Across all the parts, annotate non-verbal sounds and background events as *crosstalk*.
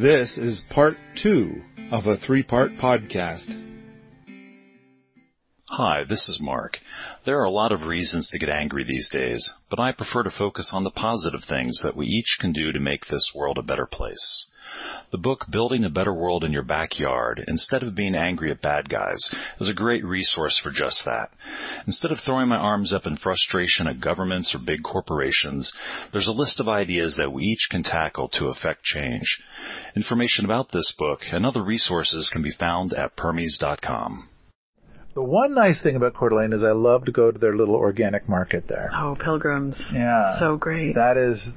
This is part two of a three part podcast. Hi, this is Mark. There are a lot of reasons to get angry these days, but I prefer to focus on the positive things that we each can do to make this world a better place. The book Building a Better World in Your Backyard, instead of being angry at bad guys, is a great resource for just that. Instead of throwing my arms up in frustration at governments or big corporations, there's a list of ideas that we each can tackle to affect change. Information about this book and other resources can be found at permies.com. The one nice thing about Coeur d'Alene is I love to go to their little organic market there. Oh, Pilgrim's. Yeah. So great. That is,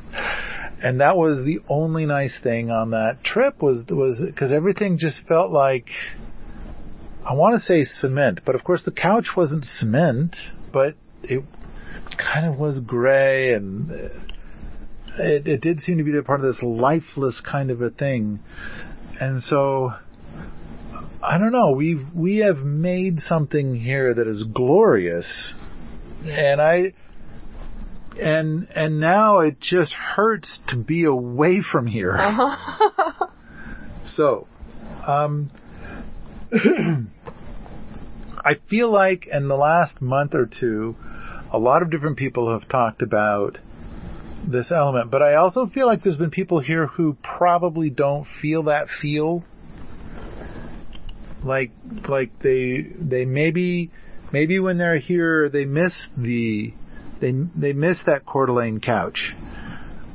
and that was the only nice thing on that trip was, was, cause everything just felt like, I want to say cement, but of course the couch wasn't cement, but it kind of was gray and uh, it, it did seem to be a part of this lifeless kind of a thing. And so, I don't know. We've we have made something here that is glorious, and I and and now it just hurts to be away from here. Uh-huh. *laughs* so, um, *clears throat* I feel like in the last month or two, a lot of different people have talked about this element, but I also feel like there's been people here who probably don't feel that feel like like they they maybe maybe when they're here they miss the they they miss that Coeur d'Alene couch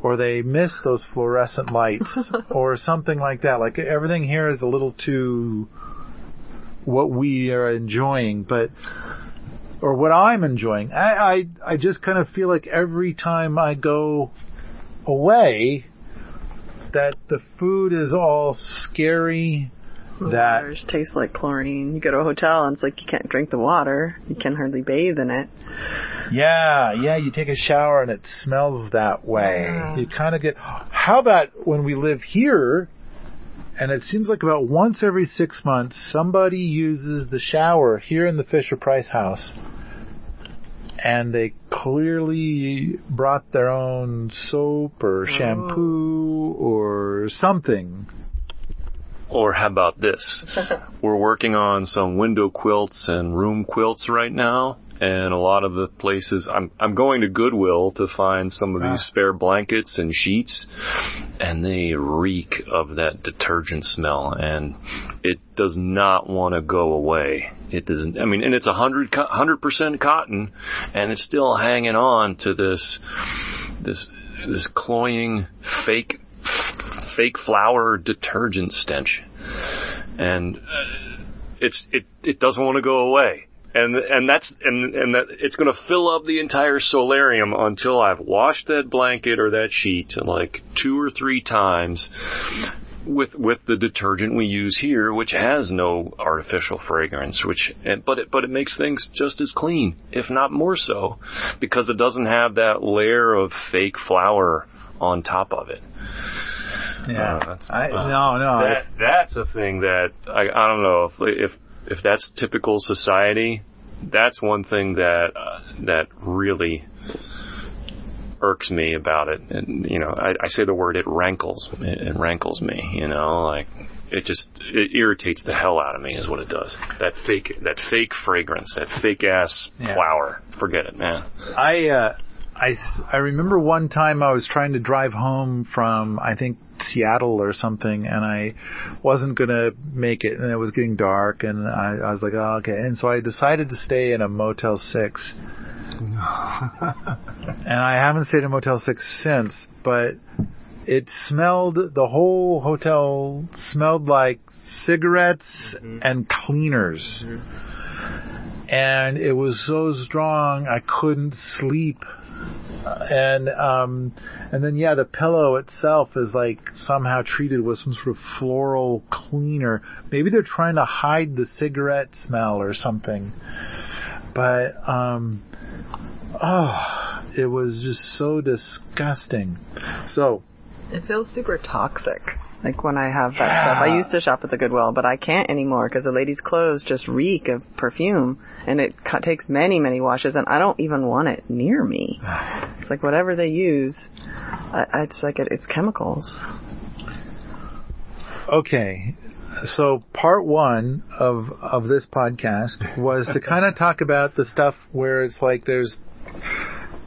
or they miss those fluorescent lights *laughs* or something like that. Like everything here is a little too what we are enjoying but or what I'm enjoying. I I, I just kind of feel like every time I go away that the food is all scary that Waters taste like chlorine. You go to a hotel and it's like you can't drink the water. You can hardly bathe in it. Yeah, yeah, you take a shower and it smells that way. Yeah. You kind of get, how about when we live here, and it seems like about once every six months, somebody uses the shower here in the Fisher Price house. And they clearly brought their own soap or oh. shampoo or something. Or how about this? *laughs* We're working on some window quilts and room quilts right now. And a lot of the places, I'm, I'm going to Goodwill to find some of these Ah. spare blankets and sheets, and they reek of that detergent smell, and it does not want to go away. It doesn't, I mean, and it's a hundred, hundred percent cotton, and it's still hanging on to this, this, this cloying fake fake flower detergent stench, and uh, it's it it doesn't want to go away. And and that's and and that it's going to fill up the entire solarium until I've washed that blanket or that sheet like two or three times with with the detergent we use here, which has no artificial fragrance, which but it but it makes things just as clean, if not more so, because it doesn't have that layer of fake flower on top of it. Yeah. Uh, that's- I, uh, no, no. that, that's a thing that I, I don't know if if if that's typical society. That's one thing that uh, that really irks me about it. And you know, I, I say the word it rankles. It, it rankles me. You know, like it just it irritates the hell out of me is what it does. That fake that fake fragrance, that fake ass Yeah. flower. Forget it, man. I, uh, I, I remember one time I was trying to drive home from, I think, Seattle or something, and I wasn't gonna make it, and it was getting dark, and I, I was like, oh, okay. And so I decided to stay in a Motel 6. *laughs* and I haven't stayed in Motel 6 since, but it smelled, the whole hotel smelled like cigarettes mm-hmm. and cleaners. Mm-hmm. And it was so strong I couldn't sleep. And um and then yeah, the pillow itself is like somehow treated with some sort of floral cleaner. Maybe they're trying to hide the cigarette smell or something. But um oh, it was just so disgusting. So, It feels super toxic. Like when I have that stuff. I used to shop at the Goodwill, but I can't anymore because the ladies' clothes just reek of perfume, and it co- takes many, many washes, and I don't even want it near me. *sighs* It's like whatever they use, I, I- it's like it, it's chemicals. Okay. So part one of of this podcast was to kind of talk about the stuff where it's like there's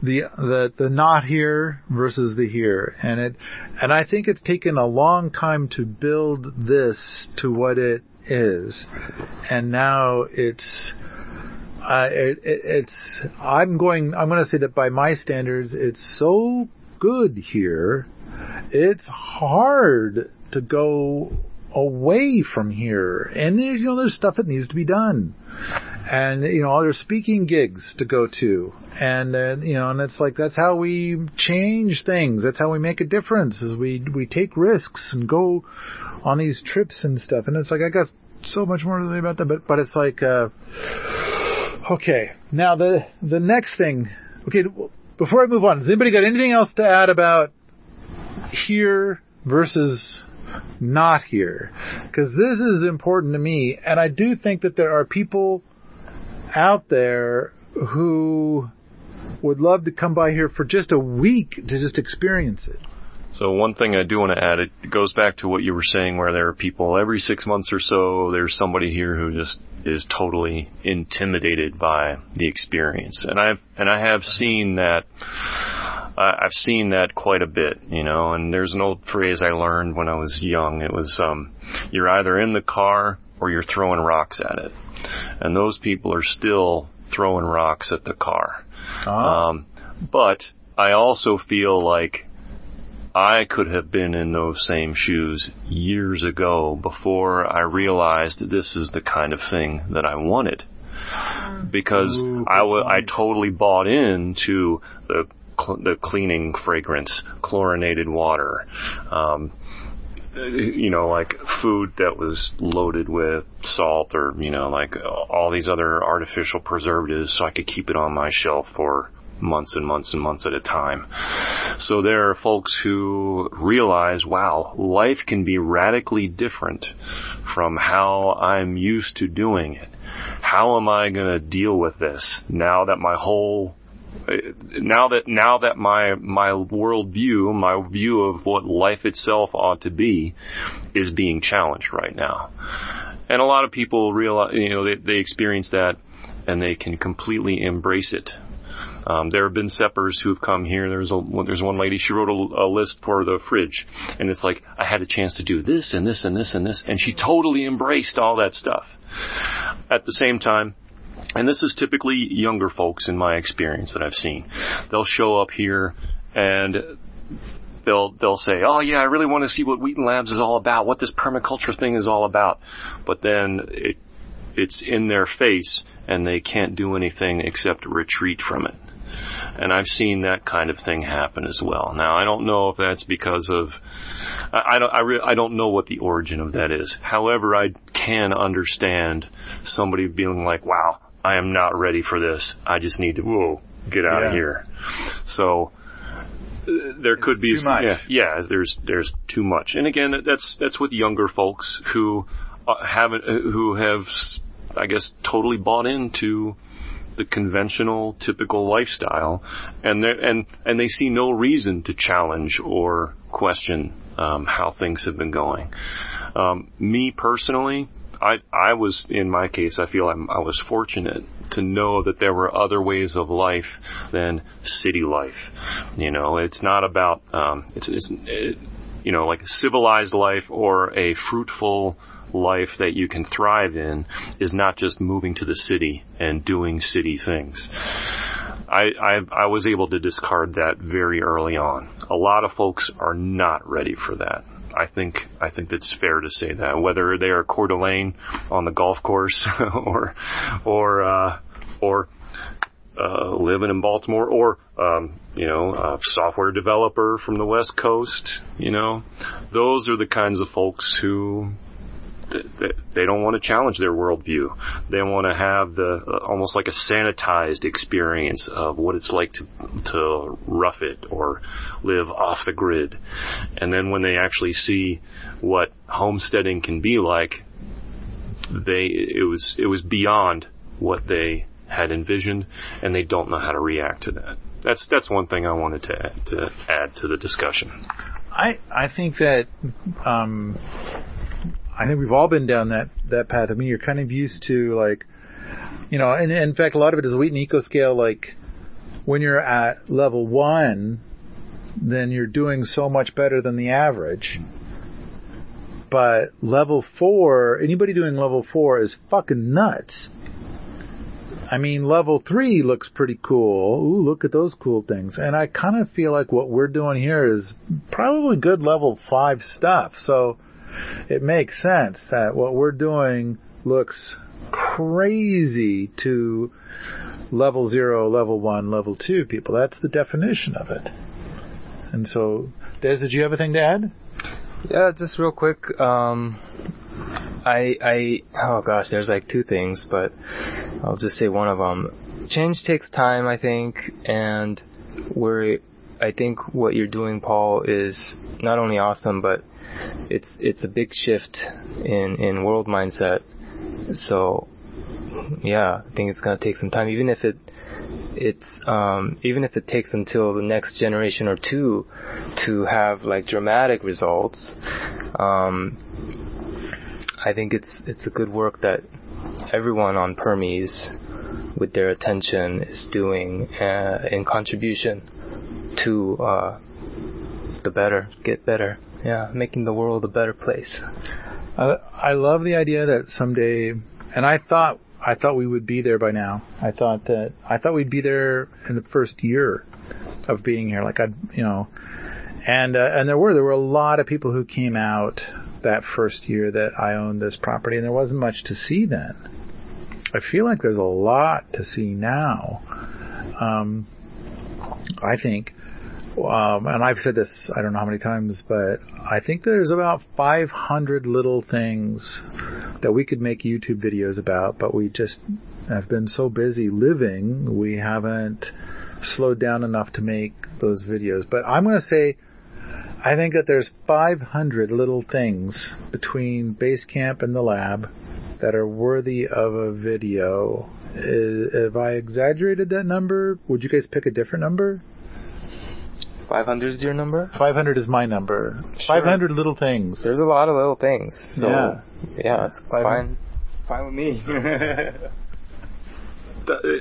the the the not here versus the here, and it and I think it's taken a long time to build this to what it is, and now it's. Uh, it, it, it's. I'm going. I'm going to say that by my standards, it's so good here. It's hard to go away from here. And you know, there's stuff that needs to be done. And you know, all their speaking gigs to go to. And uh, you know, and it's like that's how we change things. That's how we make a difference. Is we we take risks and go on these trips and stuff. And it's like I got so much more to say about that, but but it's like uh okay. Now the the next thing. Okay, before I move on, has anybody got anything else to add about here versus not here? Because this is important to me, and I do think that there are people out there who would love to come by here for just a week to just experience it. So one thing I do want to add, it goes back to what you were saying where there are people every six months or so, there's somebody here who just is totally intimidated by the experience. And I've, and I have seen that, I've seen that quite a bit, you know, and there's an old phrase I learned when I was young. It was, um, you're either in the car or you're throwing rocks at it. And those people are still throwing rocks at the car. Ah. Um, but I also feel like I could have been in those same shoes years ago before I realized this is the kind of thing that I wanted. Because Ooh, I I totally bought into the cl- the cleaning fragrance, chlorinated water, um, you know, like food that was loaded with salt or, you know, like all these other artificial preservatives so I could keep it on my shelf for months and months and months at a time. So there are folks who realize, wow, life can be radically different from how I'm used to doing it. How am I going to deal with this now that my whole now that now that my my worldview, my view of what life itself ought to be, is being challenged right now, and a lot of people realize, you know, they, they experience that, and they can completely embrace it. Um, there have been seppers who have come here. There's a there's one lady. She wrote a, a list for the fridge, and it's like I had a chance to do this and this and this and this, and she totally embraced all that stuff. At the same time, and this is typically younger folks in my experience that I've seen. They'll show up here and they'll they'll say, "Oh yeah, I really want to see what Wheaton Labs is all about, what this permaculture thing is all about." But then it it's in their face and they can't do anything except retreat from it. And I've seen that kind of thing happen as well. Now I don't know if that's because of I, don't I, re, I don't know what the origin of that is. However, I can understand somebody being like, "Wow, I am not ready for this. I just need to whoa get out of here." So there could be too much. Yeah, yeah, there's there's too much. And again, that's that's with younger folks who uh, haven't uh, who have I guess totally bought into the conventional typical lifestyle and they and and they see no reason to challenge or question um, how things have been going. Um, me personally, I I was in my case I feel I'm, I was fortunate to know that there were other ways of life than city life. You know, it's not about um, it's it's it, you know like a civilized life or a fruitful life that you can thrive in is not just moving to the city and doing city things. I, I, I was able to discard that very early on. A lot of folks are not ready for that. I think I think that's fair to say that whether they are Coeur d'Alene on the golf course *laughs* or or uh, or uh, living in Baltimore or um, you know a software developer from the West Coast. You know, those are the kinds of folks who they don't want to challenge their worldview. They want to have the uh, almost like a sanitized experience of what it's like to to rough it or live off the grid. And then when they actually see what homesteading can be like, they it was it was beyond what they had envisioned, and they don't know how to react to that. That's that's one thing I wanted to add, to add to the discussion. I I think that um, I think we've all been down that that path. I mean, you're kind of used to like, you know, and, and in fact, a lot of it is Wheaton Eco Scale. Like, when you're at level one, then you're doing so much better than the average. But level four, anybody doing level four is fucking nuts. I mean, level three looks pretty cool. Ooh, look at those cool things. And I kind of feel like what we're doing here is probably good level five stuff. So it makes sense that what we're doing looks crazy to level zero, level one, level two people. That's the definition of it. And so, Dez, did you have anything to add? Yeah, just real quick. Um, I, I, oh gosh, there's like two things, but I'll just say one of them. Change takes time, I think, and we're, I think what you're doing, Paul, is not only awesome, but it's, it's a big shift in, in world mindset. So, yeah, I think it's gonna take some time, even if it, it's um, even if it takes until the next generation or two to have like dramatic results. Um, I think it's it's a good work that everyone on Permies with their attention is doing uh, in contribution to uh, the better, get better. Yeah, making the world a better place. Uh, I love the idea that someday, and I thought I thought we would be there by now. I thought that I thought we'd be there in the first year of being here. Like I, you know, and uh, and there were there were a lot of people who came out that first year that I owned this property, and there wasn't much to see then. I feel like there's a lot to see now. Um, I think, um, and I've said this I don't know how many times, but I think there's about 500 little things that we could make YouTube videos about, but we just have been so busy living, we haven't slowed down enough to make those videos. But I'm going to say, I think that there's 500 little things between base camp and the lab that are worthy of a video. Is, have I exaggerated that number? Would you guys pick a different number? 500 is your number? 500 is my number. Sure. 500 little things. There's a lot of little things. So, Yeah. yeah, it's fine. Fine with me. *laughs*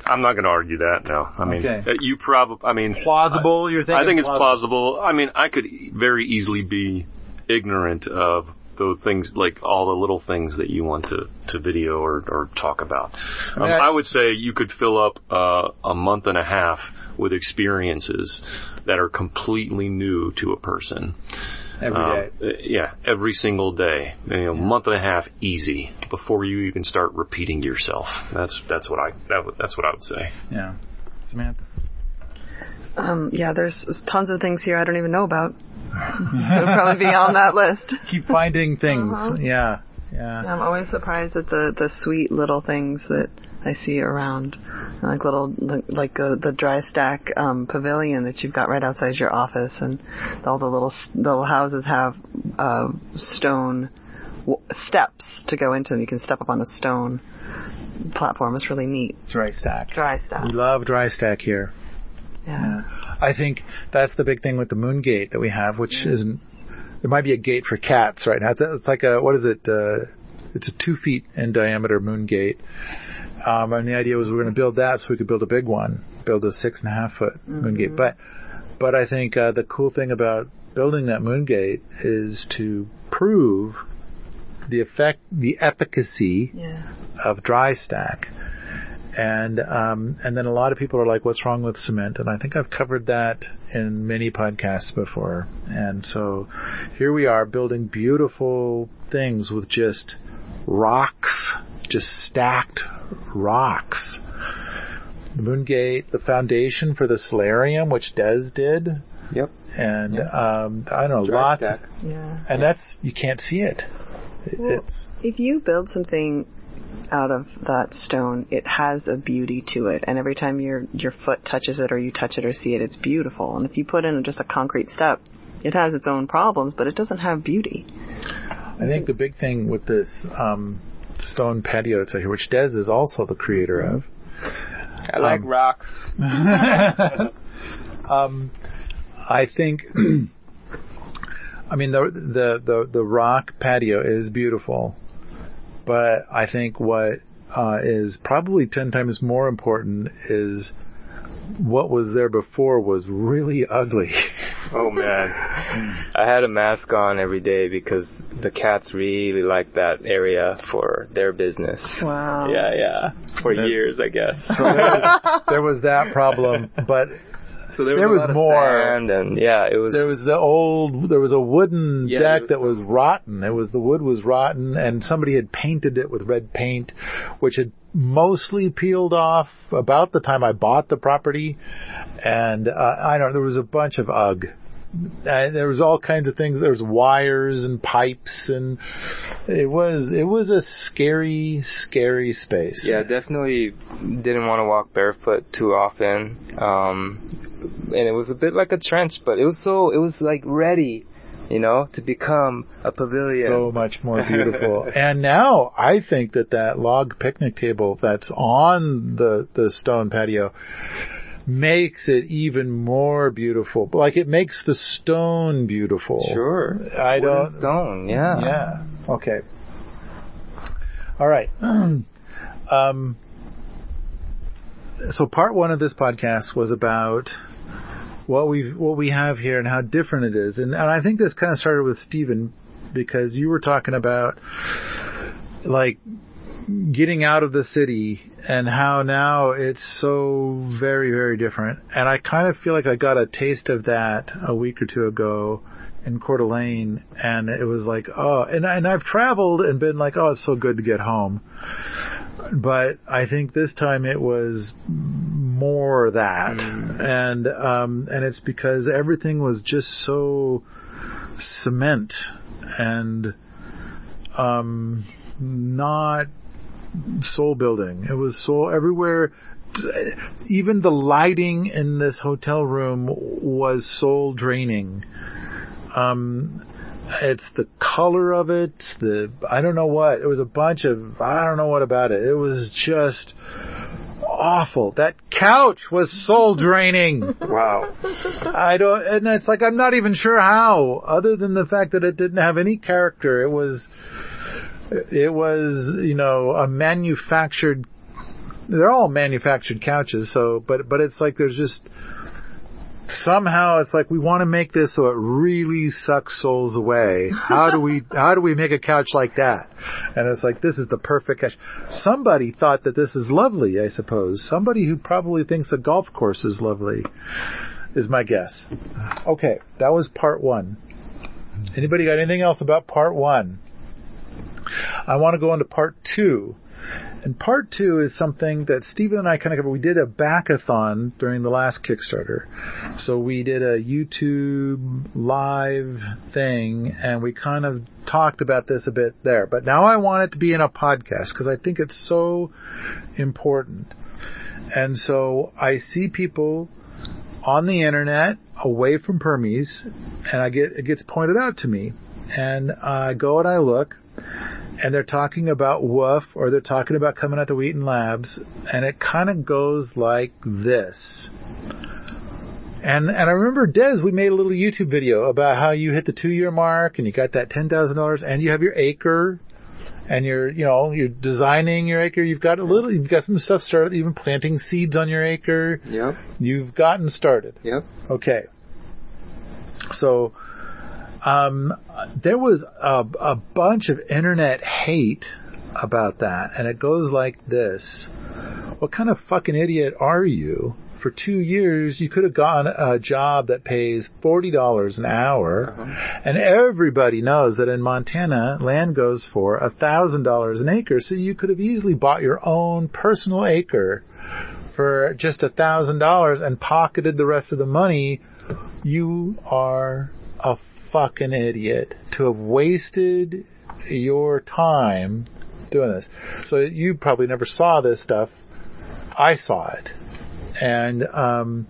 I'm not going to argue that. No, I mean, Okay. uh, you probably. I mean, Plausible, you're thinking? I think it's plausible. plausible. I mean, I could e- very easily be ignorant of the things, like all the little things that you want to, to video or, or talk about. Um, mean, I- I would say you could fill up uh, a month and a half with experiences that are completely new to a person. Every Um, uh, yeah, every single day. You know, month and a half easy before you even start repeating yourself. That's that's what I that, would- that's what I would say. Yeah. Samantha? Um, yeah, there's tons of things here I don't even know about. *laughs* It'll probably be on that list. Keep finding things. Uh-huh. Yeah. Yeah. I'm always surprised at the the sweet little things that I see around, like little like uh, the dry stack um, pavilion that you've got right outside your office, and all the little little houses have uh, stone w- steps to go into them. You can step up on a stone platform. It's really neat. Dry stack. Dry stack. We love dry stack here. Yeah. I think that's the big thing with the moon gate that we have, which isn't. There might be a gate for cats right now. It's, it's like a what is it? Uh, it's a two feet in diameter moon gate. Um, and the idea was we are going to build that so we could build a big one, build a six and a half foot moon gate. But but I think uh, the cool thing about building that moon gate is to prove the effect, the efficacy Yeah. of dry stack. And um, and then a lot of people are like, "What's wrong with cement?" And I think I've covered that in many podcasts before. And so here we are building beautiful things with just rocks, just stacked rocks. The Moongate, the foundation for the solarium, which Dez did, Yep. and um, I don't know, Dry lots, stack. Yeah. and that's you can't see it. Well, It's If you build something out of that stone, it has a beauty to it, and every time your your foot touches it or you touch it or see it, it's beautiful. And if you put in just a concrete step, it has its own problems, but it doesn't have beauty. I think the big thing with this um, stone patio here, which Dez is also the creator of, I like Um, rocks. *laughs* um, I think *clears throat* I mean, the the the the rock patio is beautiful, but I think what uh, is probably ten times more important is what was there before was really ugly. *laughs* Oh man, I had a mask on every day because the cats really like that area for their business. Wow. Yeah, yeah, for years I guess. So there, was, *laughs* there was that problem, but So there was, There was more. and yeah, it was. there was the old there was a wooden Yeah, deck was that was rotten it was the wood was rotten and somebody had painted it with red paint which had mostly peeled off about the time i bought the property and uh, i don't there was a bunch of ugh there was all kinds of things there was wires and pipes and it was it was a scary scary space Yeah, definitely didn't want to walk barefoot too often. Um, and it was a bit like a trench, but it was so, it was like ready, you know, to become a pavilion. so much more *laughs* beautiful. and now I think that that log picnic table that's on the the stone patio makes it even more beautiful. Like it makes the stone beautiful. sure. I don't. Stone, yeah. Yeah. Okay. All right. *clears throat* um. So part one of this podcast was about what we what we have here and how different it is, and and I think this kind of started with Steven because you were talking about like getting out of the city and how now it's so very very different, and I kind of feel like I got a taste of that a week or two ago in Coeur d'Alene, and it was like, oh, and and I've traveled and been like, oh, it's so good to get home, but I think this time it was more that, and um, and it's because everything was just so cement and um, not soul building. It was soul everywhere. Even the lighting in this hotel room was soul draining. Um, it's the color of it. The I don't know what. It was a bunch of I don't know what about it. It was just awful. That couch was soul draining. *laughs* Wow. I don't, and it's like I'm not even sure how, other than the fact that it didn't have any character. It was, it was, you know, a manufactured. They're all manufactured couches, so but but it's like there's just somehow it's like we want to make this so it really sucks souls away. How do we *laughs* how do we make a couch like that? And it's like this is the perfect couch. Somebody thought that this is lovely, I suppose. Somebody who probably thinks a golf course is lovely is my guess. Okay, that was part 1. Anybody got anything else about part 1? I want to go into part 2. And part two is something that Steven and I kind of covered. We did a backathon during the last Kickstarter. So we did a YouTube live thing and we kind of talked about this a bit there. But now I want it to be in a podcast because I think it's so important. And so I see people on the internet away from Permies and I get, it gets pointed out to me and I go and I look and they're talking about WWOOF or they're talking about coming out to Wheaton Labs, and it kind of goes like this. And and I remember Dez, we made a little YouTube video about how you hit the two year mark and you got that ten thousand dollars and you have your acre and you're you know you're designing your acre. You've got a little, you've got some stuff started, even planting seeds on your acre. Yep. You've gotten started. Yep. Okay. So, um, there was a, a bunch of internet hate about that, and it goes like this. What kind of fucking idiot are you? For two years, you could have gotten a job that pays $40 an hour, and everybody knows that in Montana, land goes for a $1,000 an acre, so you could have easily bought your own personal acre for just a $1,000 and pocketed the rest of the money. You are fucking idiot to have wasted your time doing this. So you probably never saw this stuff. I saw it. And um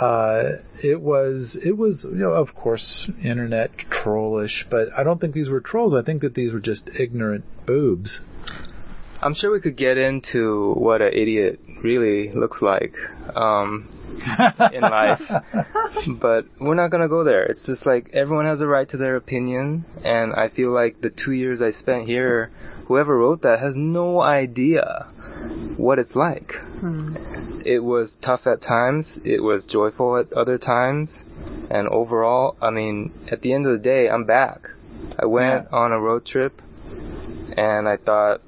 uh it was it was you know of course internet trollish, but I don't think these were trolls. I think that these were just ignorant boobs. I'm sure we could get into what an idiot really looks like. Um, *laughs* in life. But we're not gonna go there. It's just like everyone has a right to their opinion, and I feel like the two years I spent here, whoever wrote that has no idea what it's like. Hmm. It was tough at times. It was joyful at other times. And overall, I mean, at the end of the day, I'm back. I went on a road trip and I thought,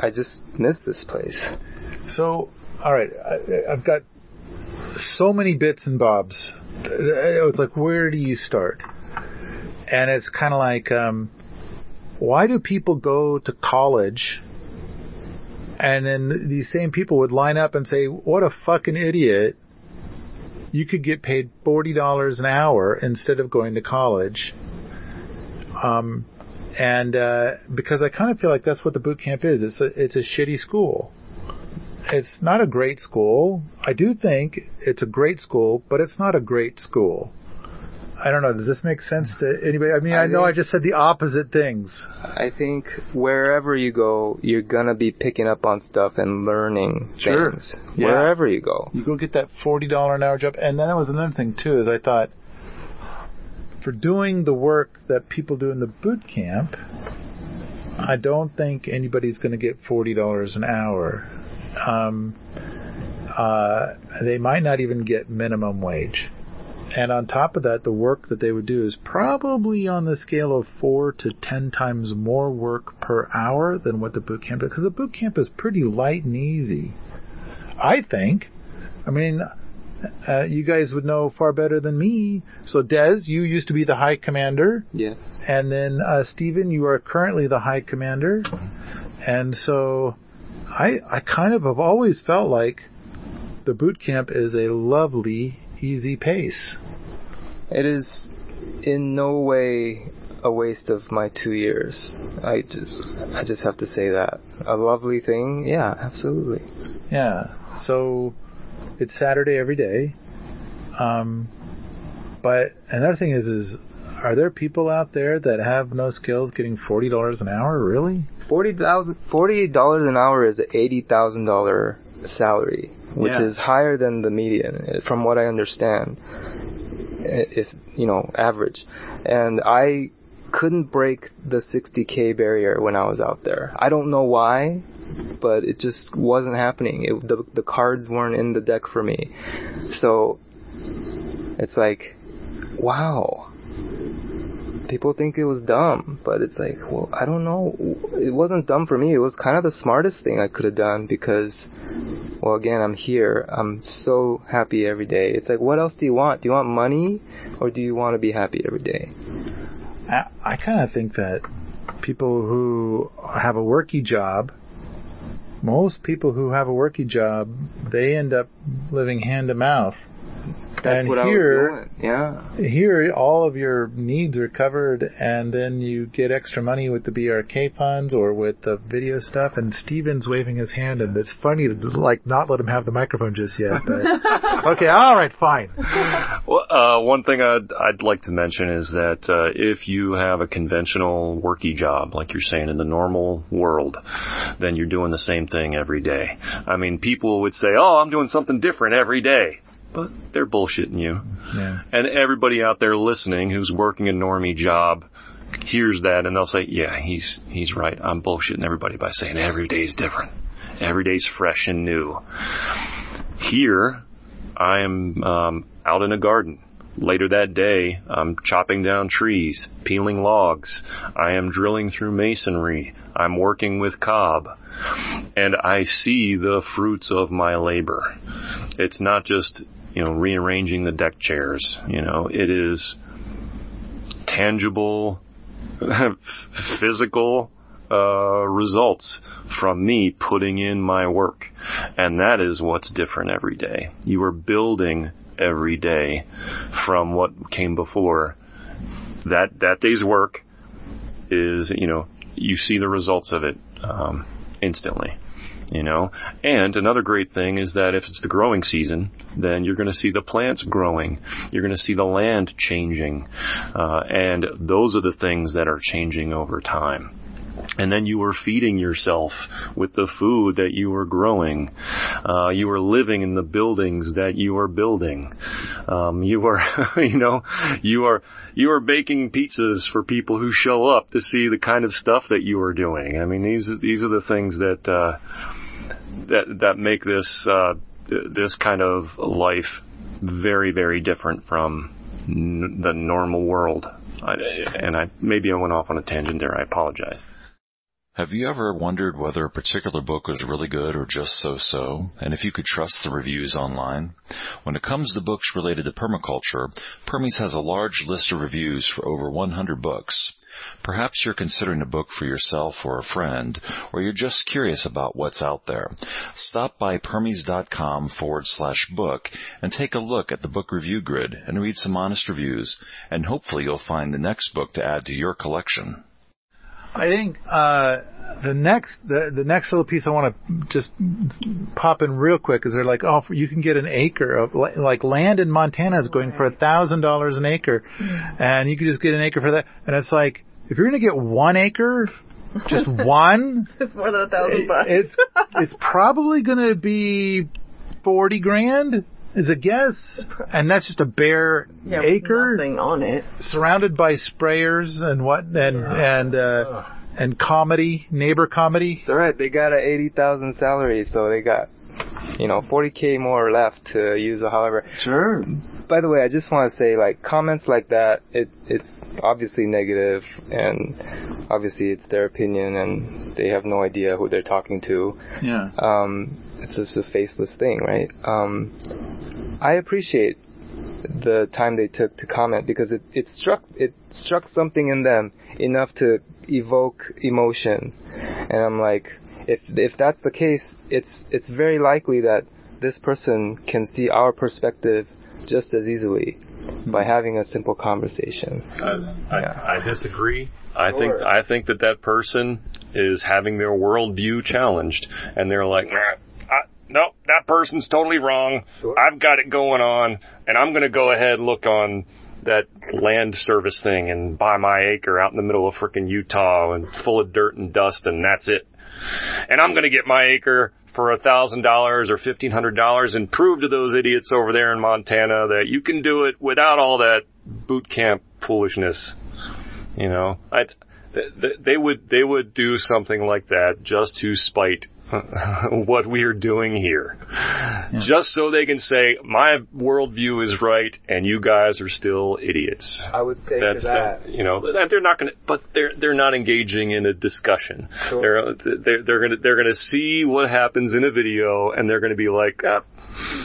I just missed this place. So, all right, I, I've got so many bits and bobs. It's like, where do you start? And it's kind of like, um, why do people go to college? And then these same people would line up and say, what a fucking idiot. You could get paid $40 an hour instead of going to college. Um, and, uh, because I kind of feel like that's what the boot camp is. It's a, it's a shitty school it's not a great school. I do think it's a great school, but it's not a great school. I don't know. Does this make sense to anybody? I mean, I, I know I just said the opposite things. I think wherever you go, you're gonna be picking up on stuff and learning Sure. things. Yeah. Wherever you go. You go get that forty dollar an hour job, and then that was another thing too. Is I thought for doing the work that people do in the boot camp, I don't think anybody's going to get forty dollars an hour. Um, uh, they might not even get minimum wage. And on top of that, the work that they would do is probably on the scale of four to ten times more work per hour than what the boot camp is. Because the boot camp is pretty light and easy. I think. I mean, uh, you guys would know far better than me. So, Dez, you used to be the high commander. Yes. And then, uh, Steven, you are currently the high commander. And so, I, I kind of have always felt like the boot camp is a lovely, easy pace. It is in no way a waste of my two years. I just, I just have to say that. A lovely thing, yeah, absolutely. Yeah. So, it's Saturday every day. Um, but another thing is, is are there people out there that have no skills getting forty dollars an hour? Really? Forty thousand, forty-eight dollars an hour is an eighty thousand dollar salary, which Yeah. is higher than the median, eh, from what I understand. i- If you know, average, and I couldn't break the 60k barrier when I was out there. I don't know why, but it just wasn't happening. It, the the cards weren't in the deck for me, so it's like, wow. People think it was dumb, but it's like, well, I don't know. It wasn't dumb for me. It was kind of the smartest thing I could have done because, well, again, I'm here. I'm so happy every day. It's like, what else do you want? Do you want money or do you want to be happy every day? I, I kind of think that people who have a worky job, most people who have a worky job, they end up living hand to mouth. That's and what here, I was doing. Yeah. here, all of your needs are covered, and then you get extra money with the BRK funds or with the video stuff. And Steven's waving his hand, and it's funny to like not let him have the microphone just yet. But *laughs* okay, all right, fine. Well, uh, one thing I'd, I'd like to mention is that uh, if you have a conventional worky job, like you're saying in the normal world, then you're doing the same thing every day. I mean, people would say, "Oh, I'm doing something different every day," but they're bullshitting you. Yeah. And everybody out there listening who's working a normie job hears that and they'll say, "Yeah, he's he's right. I'm bullshitting everybody by saying every day's different. Every day's fresh and new." Here, I am um, out in a garden. Later that day, I'm chopping down trees, peeling logs. I am drilling through masonry. I'm working with cob. And I see the fruits of my labor. It's not just, you know, rearranging the deck chairs. You know, it is tangible, *laughs* physical uh, results from me putting in my work. And that is what's different every day. You are building every day from what came before. That that day's work is, you know, you see the results of it um, instantly. You know, and another great thing is that if it's the growing season, then you're going to see the plants growing. You're going to see the land changing, uh, and those are the things that are changing over time. and then you were feeding yourself with the food that you were growing. Uh, you were living in the buildings that you are building. Um, you were, *laughs* you know, you are you are baking pizzas for people who show up to see the kind of stuff that you are doing. I mean, these these are the things that uh, that that make this uh, this kind of life very very different from n- the normal world. I, and I maybe I went off on a tangent there. I apologize. Have you ever wondered whether a particular book was really good or just so-so, and if you could trust the reviews online? When it comes to books related to permaculture, Permies has a large list of reviews for over 100 books. Perhaps you're considering a book for yourself or a friend, or you're just curious about what's out there. Stop by permies.com forward slash book and take a look at the book review grid and read some honest reviews, and hopefully you'll find the next book to add to your collection. I think uh, the next the the next little piece I want to just pop in real quick is they're like, oh, you can get an acre of like land in Montana is going for a thousand dollars an acre, and you can just get an acre for that. And it's like if you're going to get one acre, just *laughs* one, It's more than a thousand bucks. it's it's probably going to be forty grand. Is a guess, and that's just a bare yeah, acre Nothing on it. surrounded by sprayers and what and and uh, and comedy, neighbor comedy. It's alright, they got a 80,000 salary, so they got, you know, 40k more left to use or however. Sure. By the way, I just want to say, like, comments like that, it, it's obviously negative, and obviously it's their opinion, and they have no idea who they're talking to. Yeah. Um, it's just a faceless thing, right? Um, I appreciate the time they took to comment because it, it struck it struck something in them enough to evoke emotion, and I'm like, if if that's the case, it's it's very likely that this person can see our perspective just as easily by hmm. having a simple conversation. I, I, I disagree. I think I think that that person is having their worldview challenged, and they're like, nah, I, no, that person's totally wrong. I've got it going on, and I'm going to go ahead and look on that land service thing and buy my acre out in the middle of frickin' Utah and full of dirt and dust, and that's it. And I'm going to get my acre for a thousand dollars or fifteen hundred dollars and prove to those idiots over there in Montana that you can do it without all that boot camp foolishness. You know, I, th- they would they would do something like that just to spite *laughs* what we are doing here, just so they can say my worldview is right and you guys are still idiots. I would say That's to that. the- you know that they're not going to, but they're they're not engaging in a discussion. Sure. They're they're they're going to they're going to see what happens in a video and they're going to be like, ah,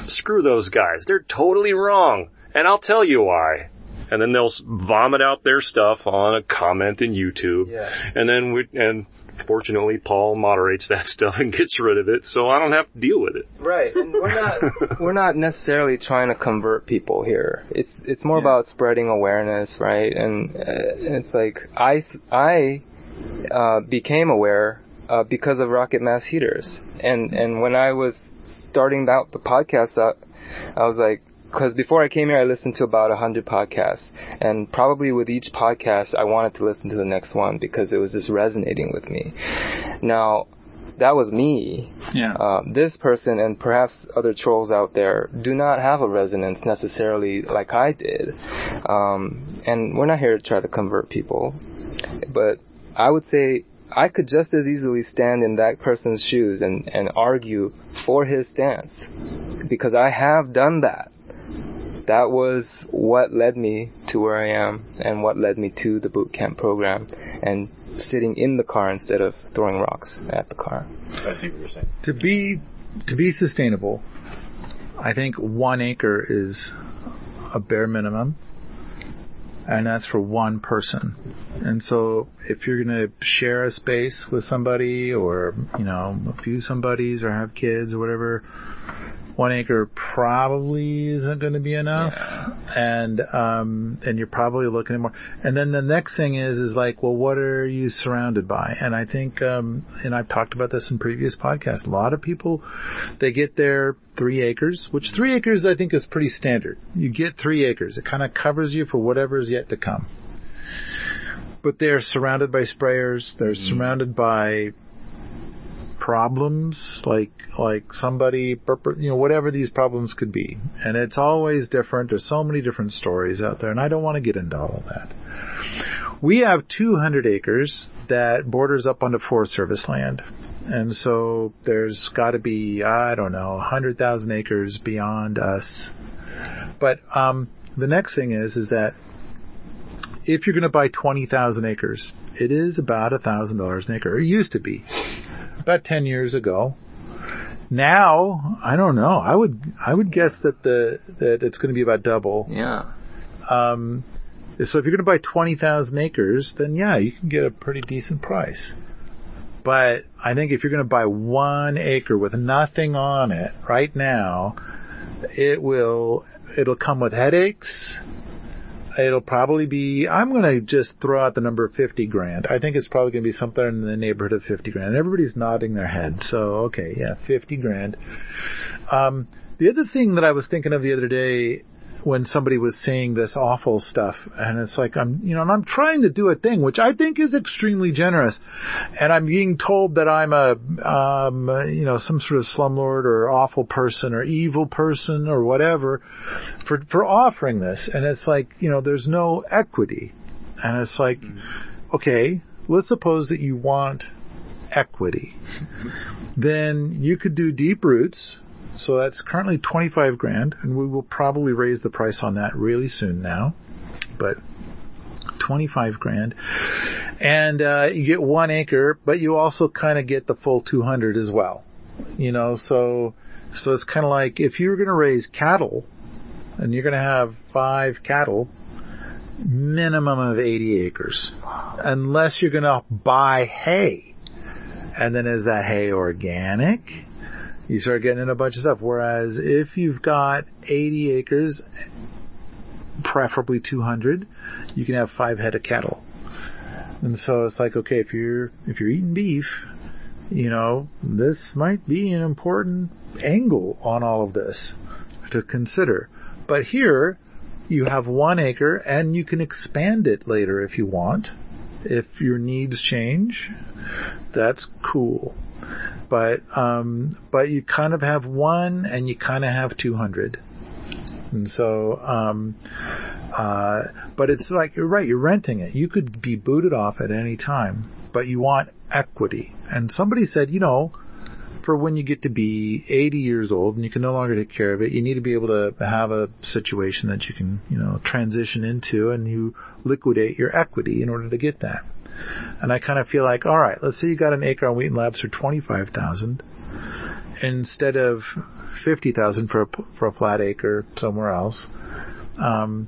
screw those guys, they're totally wrong, and I'll tell you why. And then they'll vomit out their stuff on a comment in YouTube, Yeah. and then we and fortunately Paul moderates that *laughs* stuff and gets rid of it, so I don't have to deal with it. Right, and we're not *laughs* we're not necessarily trying to convert people here. It's it's more about spreading awareness, right? And uh, it's like I I uh, became aware uh, because of Rocket Mass Heaters, and and when I was starting out the podcast, uh, I was like. Because before I came here, I listened to about a hundred podcasts, and probably with each podcast, I wanted to listen to the next one because it was just resonating with me. Now, that was me, Yeah. uh, this person and perhaps other trolls out there do not have a resonance necessarily like I did. Um, and we're not here to try to convert people, but I would say I could just as easily stand in that person's shoes and, and argue for his stance because I have done that. That was what led me to where I am and what led me to the boot camp program and sitting in the car instead of throwing rocks at the car. I see what you're saying. To be to be sustainable, I think one acre is a bare minimum, and that's for one person. And so, if you're going to share a space with somebody, or you know, a few somebodies, or have kids or whatever, one acre probably isn't going to be enough. And um, and you're probably looking at more. And then the next thing is is like, well, what are you surrounded by? And I think, um, and I've talked about this in previous podcasts. A lot of people, they get their three acres, which three acres I think is pretty standard. You get three acres. It kind of covers you for whatever is yet to come. but they're surrounded by sprayers. They're Mm-hmm. surrounded by problems like like somebody you know whatever these problems could be. And it's always different. There's so many different stories out there and I don't want to get into all of that. We have 200 acres that borders up onto Forest Service land. And so there's got to be I don't know 100,000 acres beyond us. But um the next thing is is that if you're going to buy 20,000 acres it is about a thousand dollars an acre. It used to be about 10 years ago. Now, I don't know. I would, I would guess that the, that it's going to be about double. Yeah. Um, so if you're going to buy 20,000 acres, then yeah, you can get a pretty decent price. But I think if you're going to buy one acre with nothing on it right now, it will, it'll come with headaches. It'll probably be, I'm going to just throw out the number 50 grand. I think it's probably going to be something in the neighborhood of 50 grand. Everybody's nodding their head. So, okay, yeah, 50 grand. Um, the other thing that I was thinking of the other day when somebody was saying this awful stuff, and it's like I'm, you know, and I'm trying to do a thing which I think is extremely generous, and I'm being told that I'm a, um, you know, some sort of slumlord or awful person or evil person or whatever, for for offering this, and it's like, you know, there's no equity, and it's like, okay, let's suppose that you want equity, *laughs* then you could do deep roots. So that's currently 25 grand, and we will probably raise the price on that really soon now. But 25 grand. And uh, you get one acre, but you also kind of get the full 200 as well. You know, so so it's kind of like if you were going to raise cattle, and you're going to have five cattle, minimum of 80 acres, unless you're going to buy hay. And then is that hay organic? You start getting in a bunch of stuff. Whereas if you've got 80 acres, preferably 200, you can have five head of cattle. And so it's like, okay, if you're, if you're eating beef, you know, this might be an important angle on all of this to consider. But here, you have one acre and you can expand it later if you want. If your needs change, that's cool. But, um, but you kind of have one and you kind of have 200. And so, um, uh, but it's like, you're right, you're renting it. You could be booted off at any time, but you want equity. And somebody said, you know, for when you get to be 80 years old and you can no longer take care of it, you need to be able to have a situation that you can, you know, transition into and you liquidate your equity in order to get that. And I kind of feel like, all right, let's say you got an acre on Wheaton Labs for 25,000 instead of 50,000 for a, for a flat acre somewhere else. Um,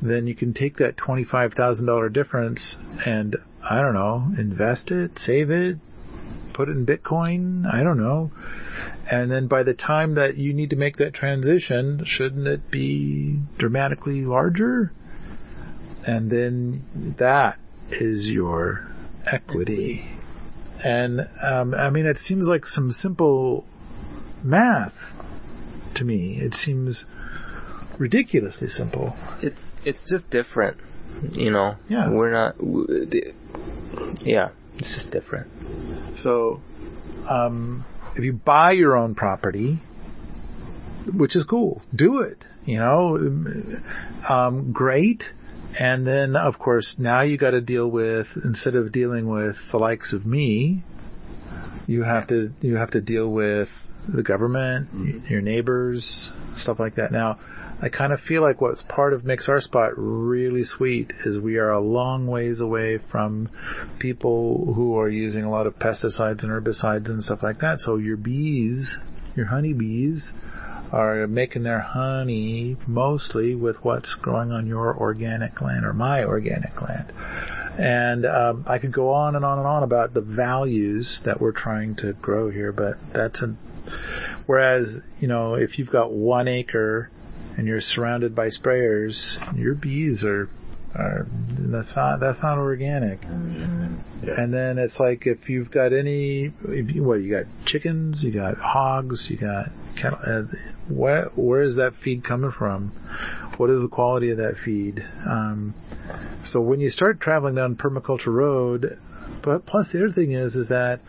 then you can take that $25,000 difference and I don't know, invest it, save it, put it in Bitcoin, I don't know. And then by the time that you need to make that transition, shouldn't it be dramatically larger? And then that is your equity. And um, I mean, it seems like some simple math to me. It seems ridiculously simple. It's it's just different, you know. Yeah. We're not. Yeah, it's just different. So, um, if you buy your own property, which is cool, do it. You know, um, great. And then, of course, now you got to deal with instead of dealing with the likes of me, you have to you have to deal with the government, mm-hmm. your neighbors, stuff like that. Now, I kind of feel like what's part of makes our spot really sweet is we are a long ways away from people who are using a lot of pesticides and herbicides and stuff like that. So your bees, your honeybees, are making their honey mostly with what's growing on your organic land or my organic land. And um, I could go on and on and on about the values that we're trying to grow here, but that's a whereas you know if you've got one acre and you're surrounded by sprayers, your bees are are that's not that's not organic. And then it's like if you've got any, if you, what you got chickens, you got hogs, you got cattle. Uh, where where is that feed coming from? What is the quality of that feed? Um, So when you start traveling down Permaculture Road, but plus the other thing is, is that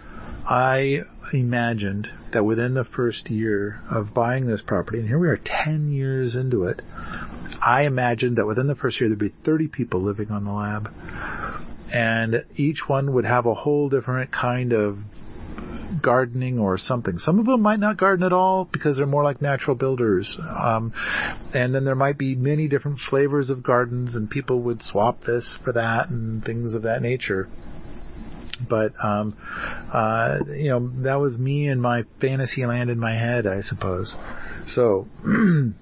I imagined that within the first year of buying this property, and here we are 10 years into it, I imagined that within the first year there'd be 30 people living on the lab. And each one would have a whole different kind of gardening or something. Some of them might not garden at all because they're more like natural builders. Um, and then there might be many different flavors of gardens and people would swap this for that and things of that nature. But, um, uh, you know, that was me and my fantasy land in my head, I suppose. So, *clears throat*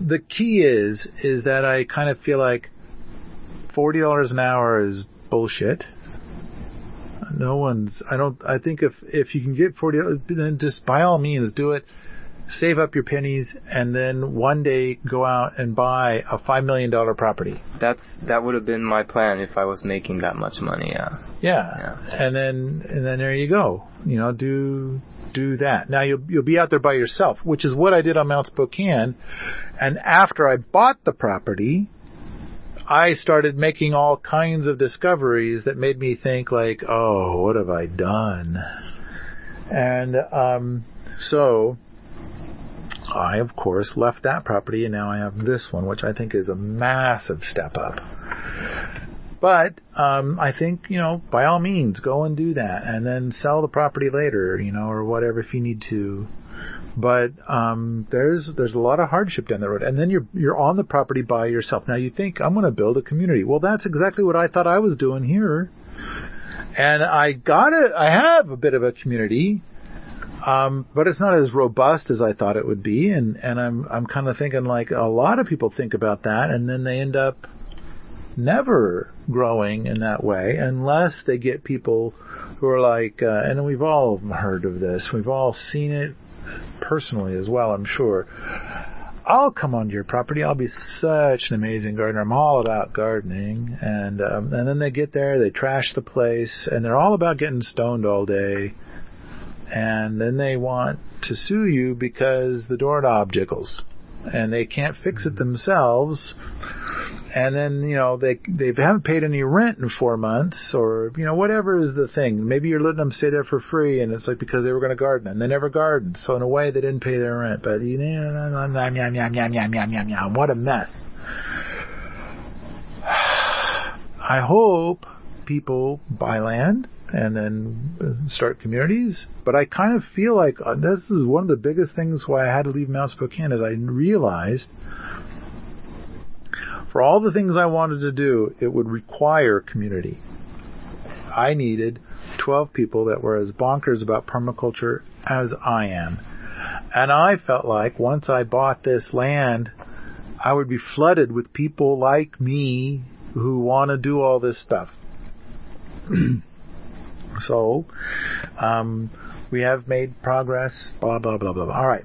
the key is, is that I kind of feel like $40 an hour is bullshit. No one's, I don't, I think if, if you can get 40, then just by all means do it. Save up your pennies and then one day go out and buy a $5 million property. That's that would have been my plan if I was making that much money. Yeah. Yeah. Yeah. And then, and then there you go. You know, do, do that. Now you'll, you'll be out there by yourself, which is what I did on Mount Spokane. And after I bought the property, I started making all kinds of discoveries that made me think like, oh, what have I done? And, um, so, I of course left that property and now I have this one, which I think is a massive step up. But um, I think you know, by all means, go and do that, and then sell the property later, you know, or whatever if you need to. But um, there's there's a lot of hardship down the road, and then you're you're on the property by yourself. Now you think I'm going to build a community. Well, that's exactly what I thought I was doing here, and I got it. I have a bit of a community, um, but it's not as robust as I thought it would be, and and I'm I'm kind of thinking like a lot of people think about that, and then they end up never growing in that way unless they get people who are like, uh, and we've all heard of this, we've all seen it personally as well, I'm sure. I'll come onto your property. I'll be such an amazing gardener. I'm all about gardening, and um, and then they get there, they trash the place, and they're all about getting stoned all day, and then they want to sue you because the doorknob jiggles, and they can't fix it themselves, and then you know they they haven't paid any rent in four months or you know whatever is the thing. Maybe you're letting them stay there for free and it's like because they were going to garden and they never gardened. So in a way they didn't pay their rent. But you know what a mess. *sighs* I hope people buy land and then start communities. But I kind of feel like uh, this is one of the biggest things why I had to leave Mount Spokane is I realized for all the things I wanted to do, it would require community. I needed 12 people that were as bonkers about permaculture as I am. And I felt like once I bought this land, I would be flooded with people like me who want to do all this stuff. *clears throat* so, um, we have made progress, blah, blah, blah, blah. blah. All right.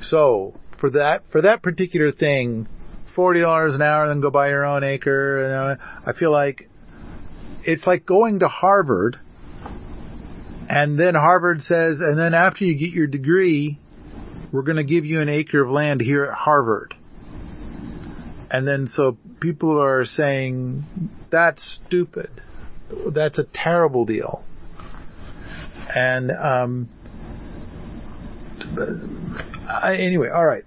So, for that, for that particular thing, forty dollars an hour, then go buy your own acre. Know, I feel like it's like going to Harvard, and then Harvard says, and then after you get your degree, we're going to give you an acre of land here at Harvard. And then so people are saying that's stupid. That's a terrible deal. And um, I, anyway, all right.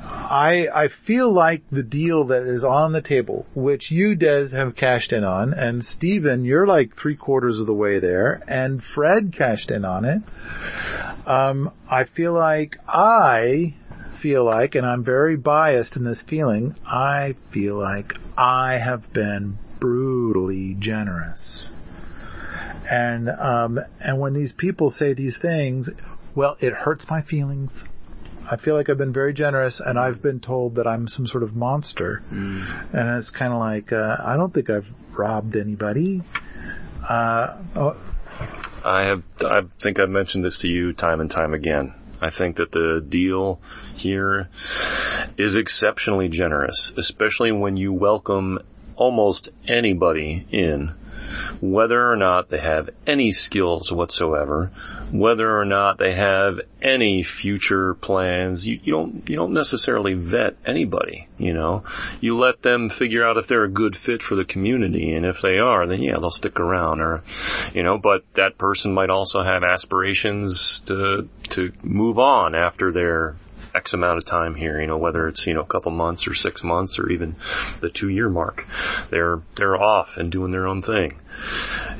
I I feel like the deal that is on the table, which you Dez have cashed in on, and Steven, you're like three quarters of the way there, and Fred cashed in on it. Um, I feel like I feel like, and I'm very biased in this feeling, I feel like I have been brutally generous. And um, and when these people say these things, well, it hurts my feelings. I feel like I've been very generous, and I've been told that I'm some sort of monster. Mm. And it's kind of like uh, I don't think I've robbed anybody. Uh, oh, I have. I think I've mentioned this to you time and time again. I think that the deal here is exceptionally generous, especially when you welcome almost anybody in whether or not they have any skills whatsoever, whether or not they have any future plans. You, you don't you don't necessarily vet anybody. You know, you let them figure out if they're a good fit for the community, and if they are, then yeah, they'll stick around. Or, you know, but that person might also have aspirations to to move on after their X amount of time here, you know, whether it's, you know, a couple months or six months or even the two year mark. They're, they're off and doing their own thing.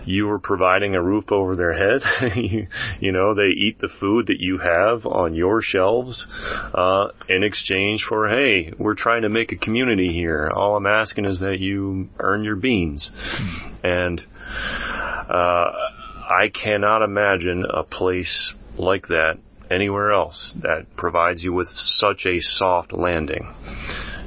You are providing a roof over their head. *laughs* you, you know, they eat the food that you have on your shelves, uh, in exchange for, hey, we're trying to make a community here. All I'm asking is that you earn your beans. And, uh, I cannot imagine a place like that anywhere else that provides you with such a soft landing.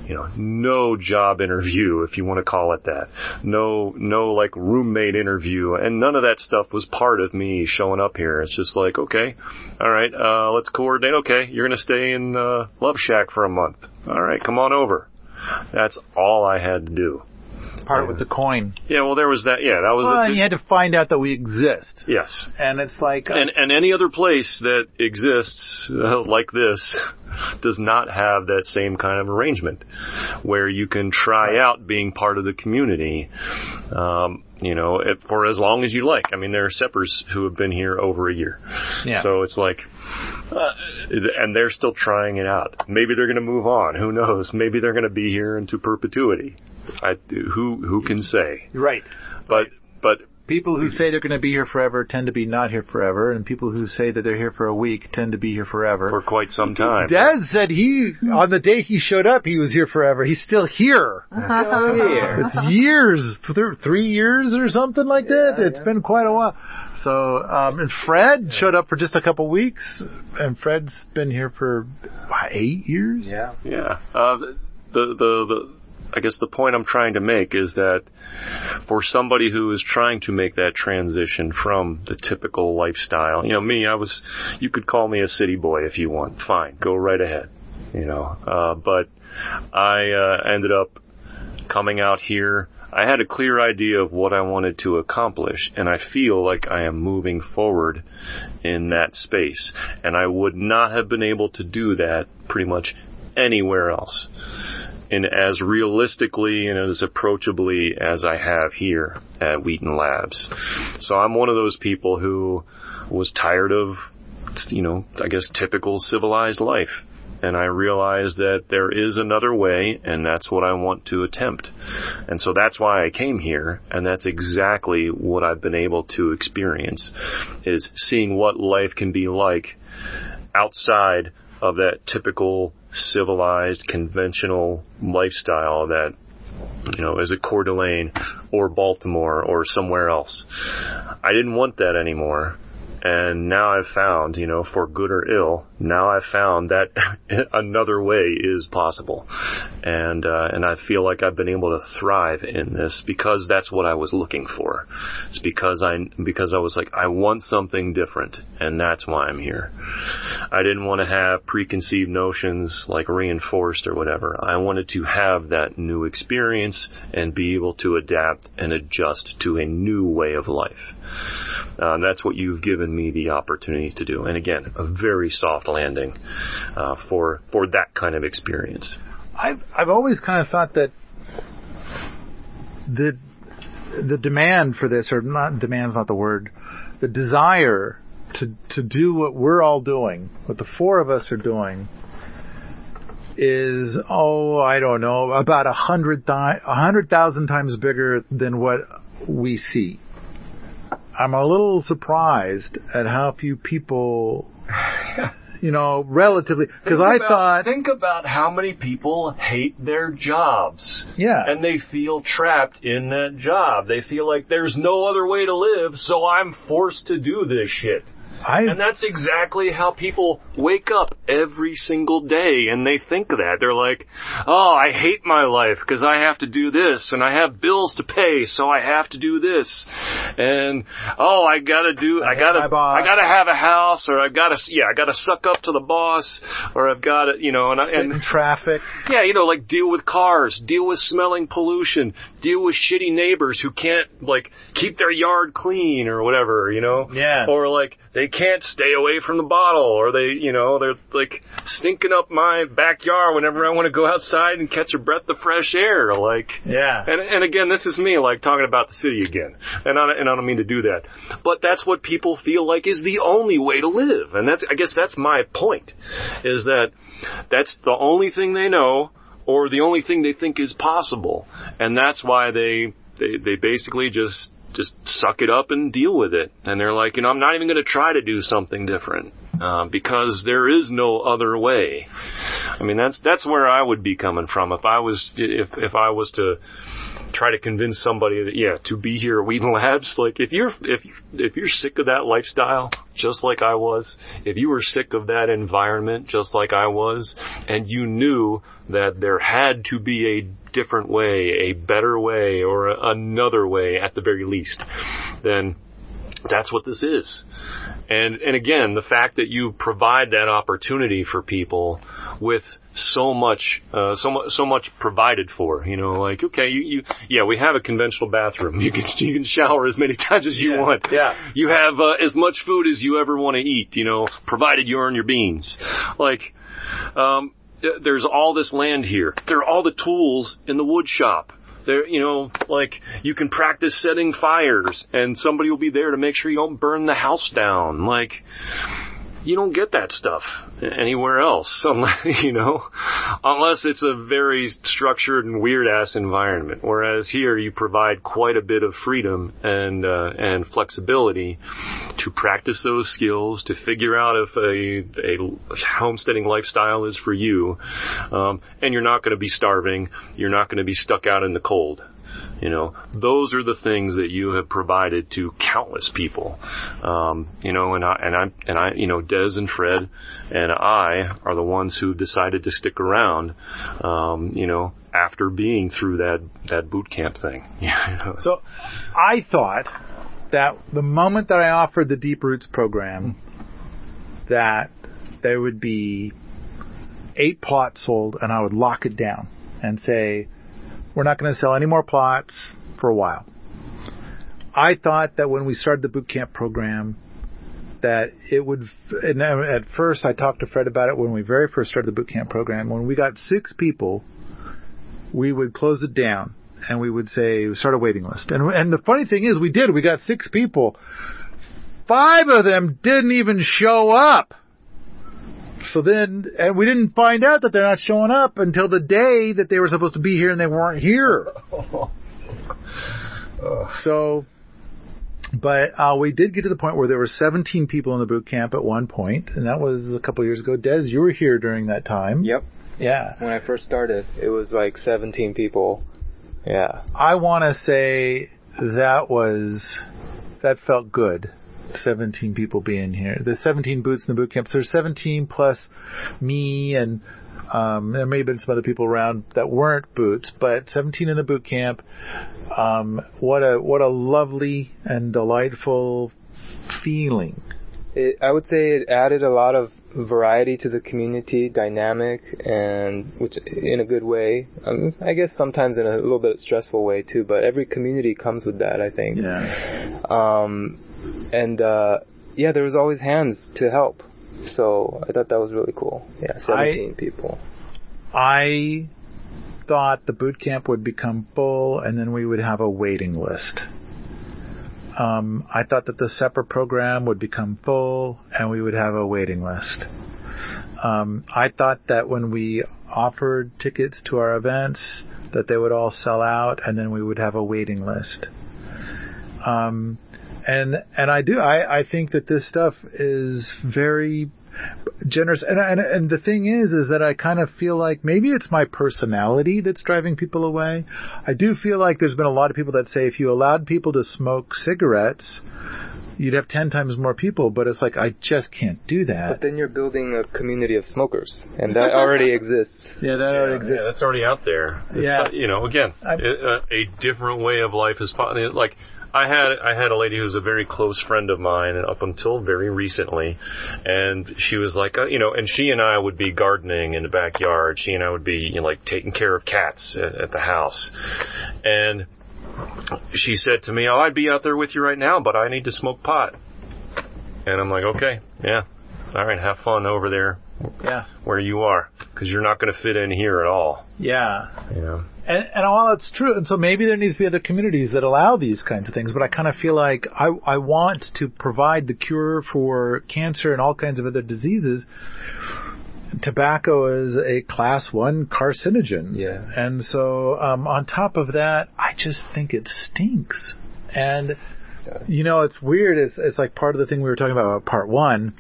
You know, no job interview, if you want to call it that. No, no like roommate interview, and none of that stuff was part of me showing up here. It's just like, okay, all right, uh, let's coordinate. Okay, you're gonna stay in uh, Love Shack for a month. All right, come on over. That's all I had to do. Part with the coin. Yeah, well, there was that. Yeah, that was. Well, the and you had to find out that we exist. yes, And it's like, uh, and and any other place that exists uh, like this *laughs* does not have that same kind of arrangement where you can try out being part of the community um, you know it, for as long as you like. I mean there are seppers who have been here over a year. Yeah. so it's like uh, and they're still trying it out. Maybe they're going to move on. Who knows? Maybe they're going to be here into perpetuity. I, who who can say? Right. but but People who say they're going to be here forever tend to be not here forever, and people who say that they're here for a week tend to be here forever. for quite some time Dad said he, on the day he showed up, he was here forever. He's still here. It's years, th- three years or something like that. It's been quite a while. So, um, and Fred showed up for just a couple weeks, and Fred's been here for what, eight years. Yeah. Yeah. Uh, the, the, the, I guess the point I'm trying to make is that for somebody who is trying to make that transition from the typical lifestyle, you know, me, I was, you could call me a city boy if you want. Fine. Go right ahead. You know, uh, but I, uh, ended up coming out here. I had a clear idea of what I wanted to accomplish, and I feel like I am moving forward in that space. And I would not have been able to do that pretty much anywhere else. And as realistically and as approachably as I have here at Wheaton Labs. So I'm one of those people who was tired of, you know, I guess typical civilized life. And I realized that there is another way, and that's what I want to attempt. And so that's why I came here, and that's exactly what I've been able to experience, is seeing what life can be like outside of that typical civilized, conventional lifestyle that, you know, is at Coeur d'Alene or Baltimore or somewhere else. I didn't want that anymore. And now I've found, you know, for good or ill, now I've found that *laughs* another way is possible. And, uh, and I feel like I've been able to thrive in this because that's what I was looking for. It's because I, because I was like, I want something different and that's why I'm here. I didn't want to have preconceived notions like reinforced or whatever. I wanted to have that new experience and be able to adapt and adjust to a new way of life. Uh, that's what you've given me the opportunity to do. And again, a very soft landing uh, for for that kind of experience. I've I've always kind of thought that the the demand for this, or not demand's not the word, the desire to to do what we're all doing, what the four of us are doing, is oh I don't know about a hundred a hundred thousand times bigger than what we see. I'm a little surprised at how few people, *sighs* you know, relatively, because I thought, think about how many people hate their jobs. yeah, and they feel trapped in that job. They feel like there's no other way to live, so I'm forced to do this shit. I And that's exactly how people wake up every single day and they think that. They're like, oh, I hate my life because I have to do this and I have bills to pay so I have to do this. And, oh, I gotta do, I, hate gotta. I gotta have a house or I've gotta, yeah, I gotta suck up to the boss or I've gotta, you know, and, I, sit and traffic. yeah, you know, like deal with cars, deal with smelling pollution, deal with shitty neighbors who can't like keep their yard clean or whatever, you know? Yeah. Or like they can't stay away from the bottle or they, you know, they're like stinking up my backyard whenever I want to go outside and catch a breath of fresh air, like. Yeah. and, and again, this is me like talking about the city again, and I, and I don't mean to do that, but that's what people feel like is the only way to live, and that's I guess that's my point, is that that's the only thing they know, or the only thing they think is possible, and that's why they they they basically just just suck it up and deal with it, and they're like, you know, I'm not even going to try to do something different. Uh, because there is no other way. I mean, that's that's where I would be coming from if I was if if I was to try to convince somebody that yeah to be here at Wheaton Labs like if you're if if you're sick of that lifestyle just like I was if you were sick of that environment just like I was and you knew that there had to be a different way a better way or a, another way at the very least then that's what this is. And and again, the fact that you provide that opportunity for people with so much, uh, so much, so much provided for. You know, like okay, you, you yeah, we have a conventional bathroom. *laughs* You can you can shower as many *laughs* times as you Yeah, want. yeah. You have uh, as much food as you ever want to eat. You know, provided you earn your beans. Like, um, there's all this land here. There are all the tools in the wood shop. There, you know, like you can practice setting fires, and somebody will be there to make sure you don't burn the house down. Like, you don't get that stuff anywhere else, *laughs* unless, you know, unless it's a very structured and weird ass environment. Whereas here, you provide quite a bit of freedom and uh, and flexibility to practice those skills, to figure out if a a homesteading lifestyle is for you, um, and you're not going to be starving. You're not going to be stuck out in the cold. You know, those are the things that you have provided to countless people. Um, you know, and I and I and I, you know, Dez and Fred and I are the ones who decided to stick around. Um, you know, after being through that that boot camp thing. *laughs* So I thought that the moment that I offered the Deep Roots program, that there would be eight plots sold and I would lock it down and say, we're not going to sell any more plots for a while. I thought that when we started the boot camp program, that it would, and uh, at first I talked to Fred about it when we very first started the boot camp program. When we got six people, we would close it down and we would say start a waiting list. And and the funny thing is, we did. We got six people. Five of them didn't even show up. So then, and we didn't find out that they're not showing up until the day that they were supposed to be here and they weren't here. *laughs* So, but uh, we did get to the point where there were 17 people in the boot camp at one point, and that was a couple years ago. Dez, you were here during that time. Yep. Yeah. When I first started, it was like 17 people. Yeah. I want to say that was that felt good. 17 people being here. The 17 boots in the boot camp. So there's 17 plus me and um, there may have been some other people around that weren't boots, but 17 in the boot camp. Um, what a what a lovely and delightful feeling. It, I would say it added a lot of variety to the community dynamic, and which in a good way. Um, I guess sometimes in a little bit stressful way too. But every community comes with that, I think. Yeah. Um, and uh, yeah, there was always hands to help. So I thought that was really cool. Yeah, 17 people. I thought the boot camp would become full and then we would have a waiting list. Um, I thought that the separate program would become full and we would have a waiting list. Um, I thought that when we offered tickets to our events, that they would all sell out and then we would have a waiting list. Um, and and I do I, I think that this stuff is very generous and, and and the thing is is that I kind of feel like maybe it's my personality that's driving people away. I do feel like there's been a lot of people that say if you allowed people to smoke cigarettes you'd have 10 times more people, but it's like, I just can't do that. But then you're building a community of smokers, and that already exists. *laughs* Yeah, that already Yeah, exists. that's already out there. It's, Yeah. uh, you know, again, I'm- a, a different way of life is like. I had I had a lady who's a very close friend of mine, and up until very recently, and she was like, uh, you know, and she and I would be gardening in the backyard. She and I would be, you know, like taking care of cats at, at the house, and she said to me, "Oh, I'd be out there with you right now, but I need to smoke pot." And I'm like, "Okay, yeah, all right, have fun over there Yeah. where you are, because you're not going to fit in here at all." Yeah. You know. And, and all that's true. And so maybe there needs to be other communities that allow these kinds of things. But I kind of feel like I, I want to provide the cure for cancer and all kinds of other diseases. Tobacco is a class one carcinogen. Yeah. And so, um, on top of that, I just think it stinks. And, you know, it's weird. It's, it's like part of the thing we were talking about, part one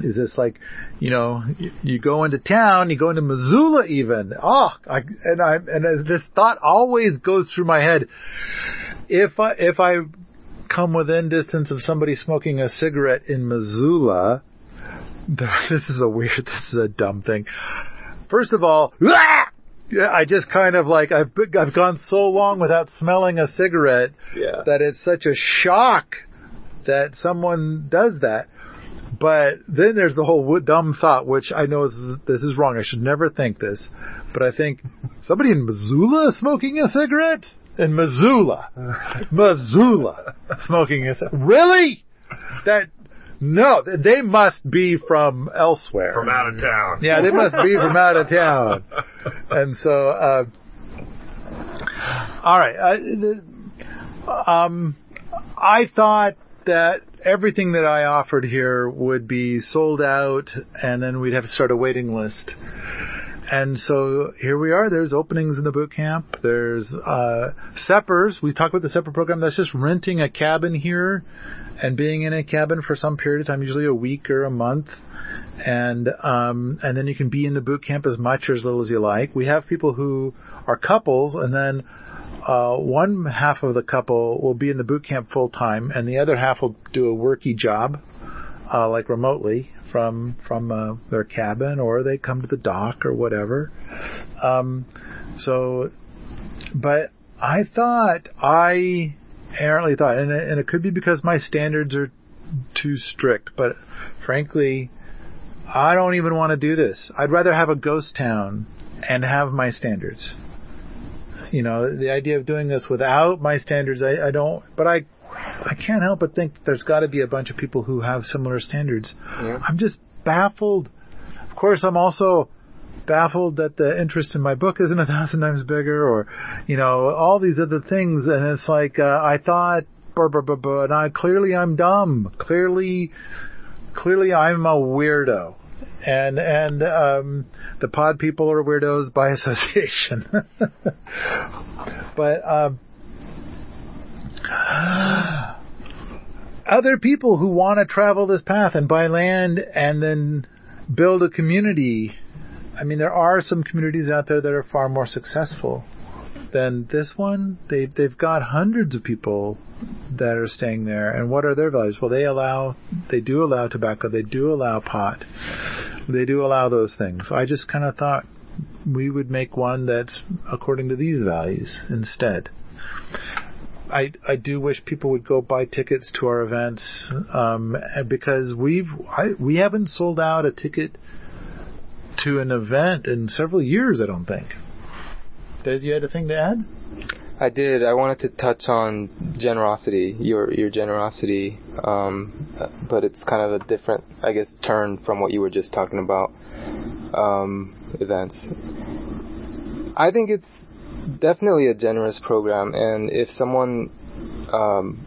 is this like, you know, you, go into town, you go into Missoula even. Oh, I, and I, and this thought always goes through my head. If I, if I come within distance of somebody smoking a cigarette in Missoula, *laughs* this is a weird, this is a dumb thing. First of all, *laughs* yeah, I just kind of like, I've, I've gone so long without smelling a cigarette Yeah. that it's such a shock that someone does that. But then there's the whole w- dumb thought, which I know is, this is wrong. I should never think this, but I think somebody in Missoula smoking a cigarette in Missoula, *laughs* Missoula smoking a cigarette. Really? That no, they must be from elsewhere. From out of town. Yeah, they must be from out of town. And so, uh, all right. I, um, I thought that everything that I offered here would be sold out, and then we'd have to start a waiting list. And so here we are. There's openings in the boot camp. There's uh. We talked about the SEPer program. That's just renting a cabin here and being in a cabin for some period of time, usually a week or a month. And um, and then you can be in the boot camp as much or as little as you like. We have people who are couples, and then uh, one half of the couple will be in the boot camp full time, and the other half will do a worky job, uh, like remotely from from uh, their cabin, or they come to the dock or whatever. Um, so, but I thought I errantly thought, and it, and it could be because my standards are too strict, but frankly, I don't even want to do this. I'd rather have a ghost town and have my standards. You know, the idea of doing this without my standards, I, I don't, but I, I can't help but think there's got to be a bunch of people who have similar standards. Yeah. I'm just baffled. Of course, I'm also baffled that the interest in my book isn't a thousand times bigger or, you know, all these other things. And it's like, uh, I thought, blah, blah, blah, blah, and I, clearly I'm dumb. Clearly, clearly I'm a weirdo. And, and, um, the pod people are weirdos by *laughs* association. but, um, other people who want to travel this path and buy land and then build a community. I mean, there are some communities out there that are far more successful than this one. They they've got hundreds of people that are staying there. And what are their values? Well, they allow they do allow tobacco. They do allow pot. They do allow those things. I just kind of thought we would make one that's according to these values instead. I I do wish people would go buy tickets to our events um, because we've I, we haven't sold out a ticket to an event in several years. I don't think. Dez, you had a thing to add? I did. I wanted to touch on generosity, your your generosity, um, but it's kind of a different, I guess, turn from what you were just talking about. Um, events. I think it's definitely a generous program, and if someone um,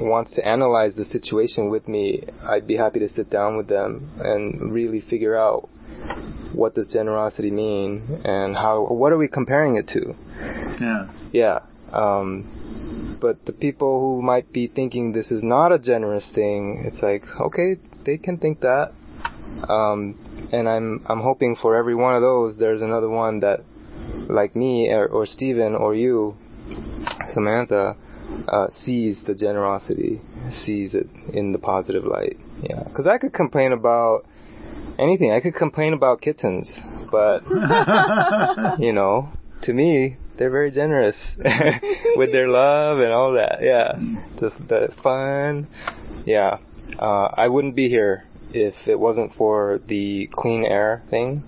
wants to analyze the situation with me, I'd be happy to sit down with them and really figure out what does generosity mean and how what are we comparing it to Yeah. yeah um but the people who might be thinking this is not a generous thing it's like okay they can think that um and i'm i'm hoping for every one of those there's another one that like me or, or Steven or you Samantha uh, sees the generosity, sees it in the positive light. Yeah, because I could complain about anything. I could complain about kittens, but *laughs* you know, to me, they're very generous *laughs* with their love and all that. Yeah, the, the fun. Yeah, uh, I wouldn't be here if it wasn't for the clean air thing.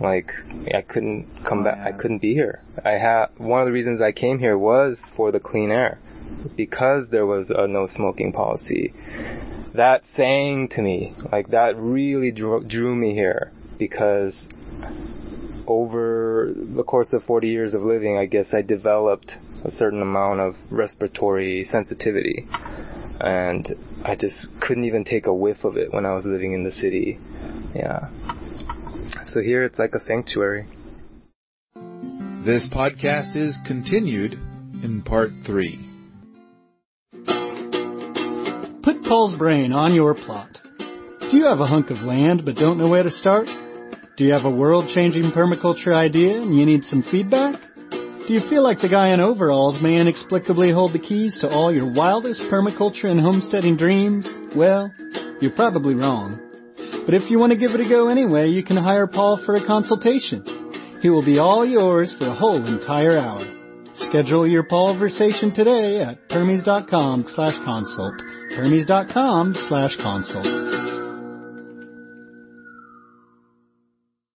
Like, I couldn't come Oh, back. yeah. I couldn't be here. I ha one of the reasons I came here was for the clean air, because there was a no smoking policy. That saying to me, like that really drew, drew me here because over the course of 40 years of living, I guess I developed a certain amount of respiratory sensitivity. And I just couldn't even take a whiff of it when I was living in the city. Yeah. So here it's like a sanctuary. This podcast is continued in part three. Put Paul's brain on your plot. Do you have a hunk of land but don't know where to start? Do you have a world-changing permaculture idea and you need some feedback? Do you feel like the guy in overalls may inexplicably hold the keys to all your wildest permaculture and homesteading dreams? Well, you're probably wrong. But if you want to give it a go anyway, you can hire Paul for a consultation. He will be all yours for a whole entire hour. Schedule your Paulversation today at permies.com slash consult. permies.com slash consult.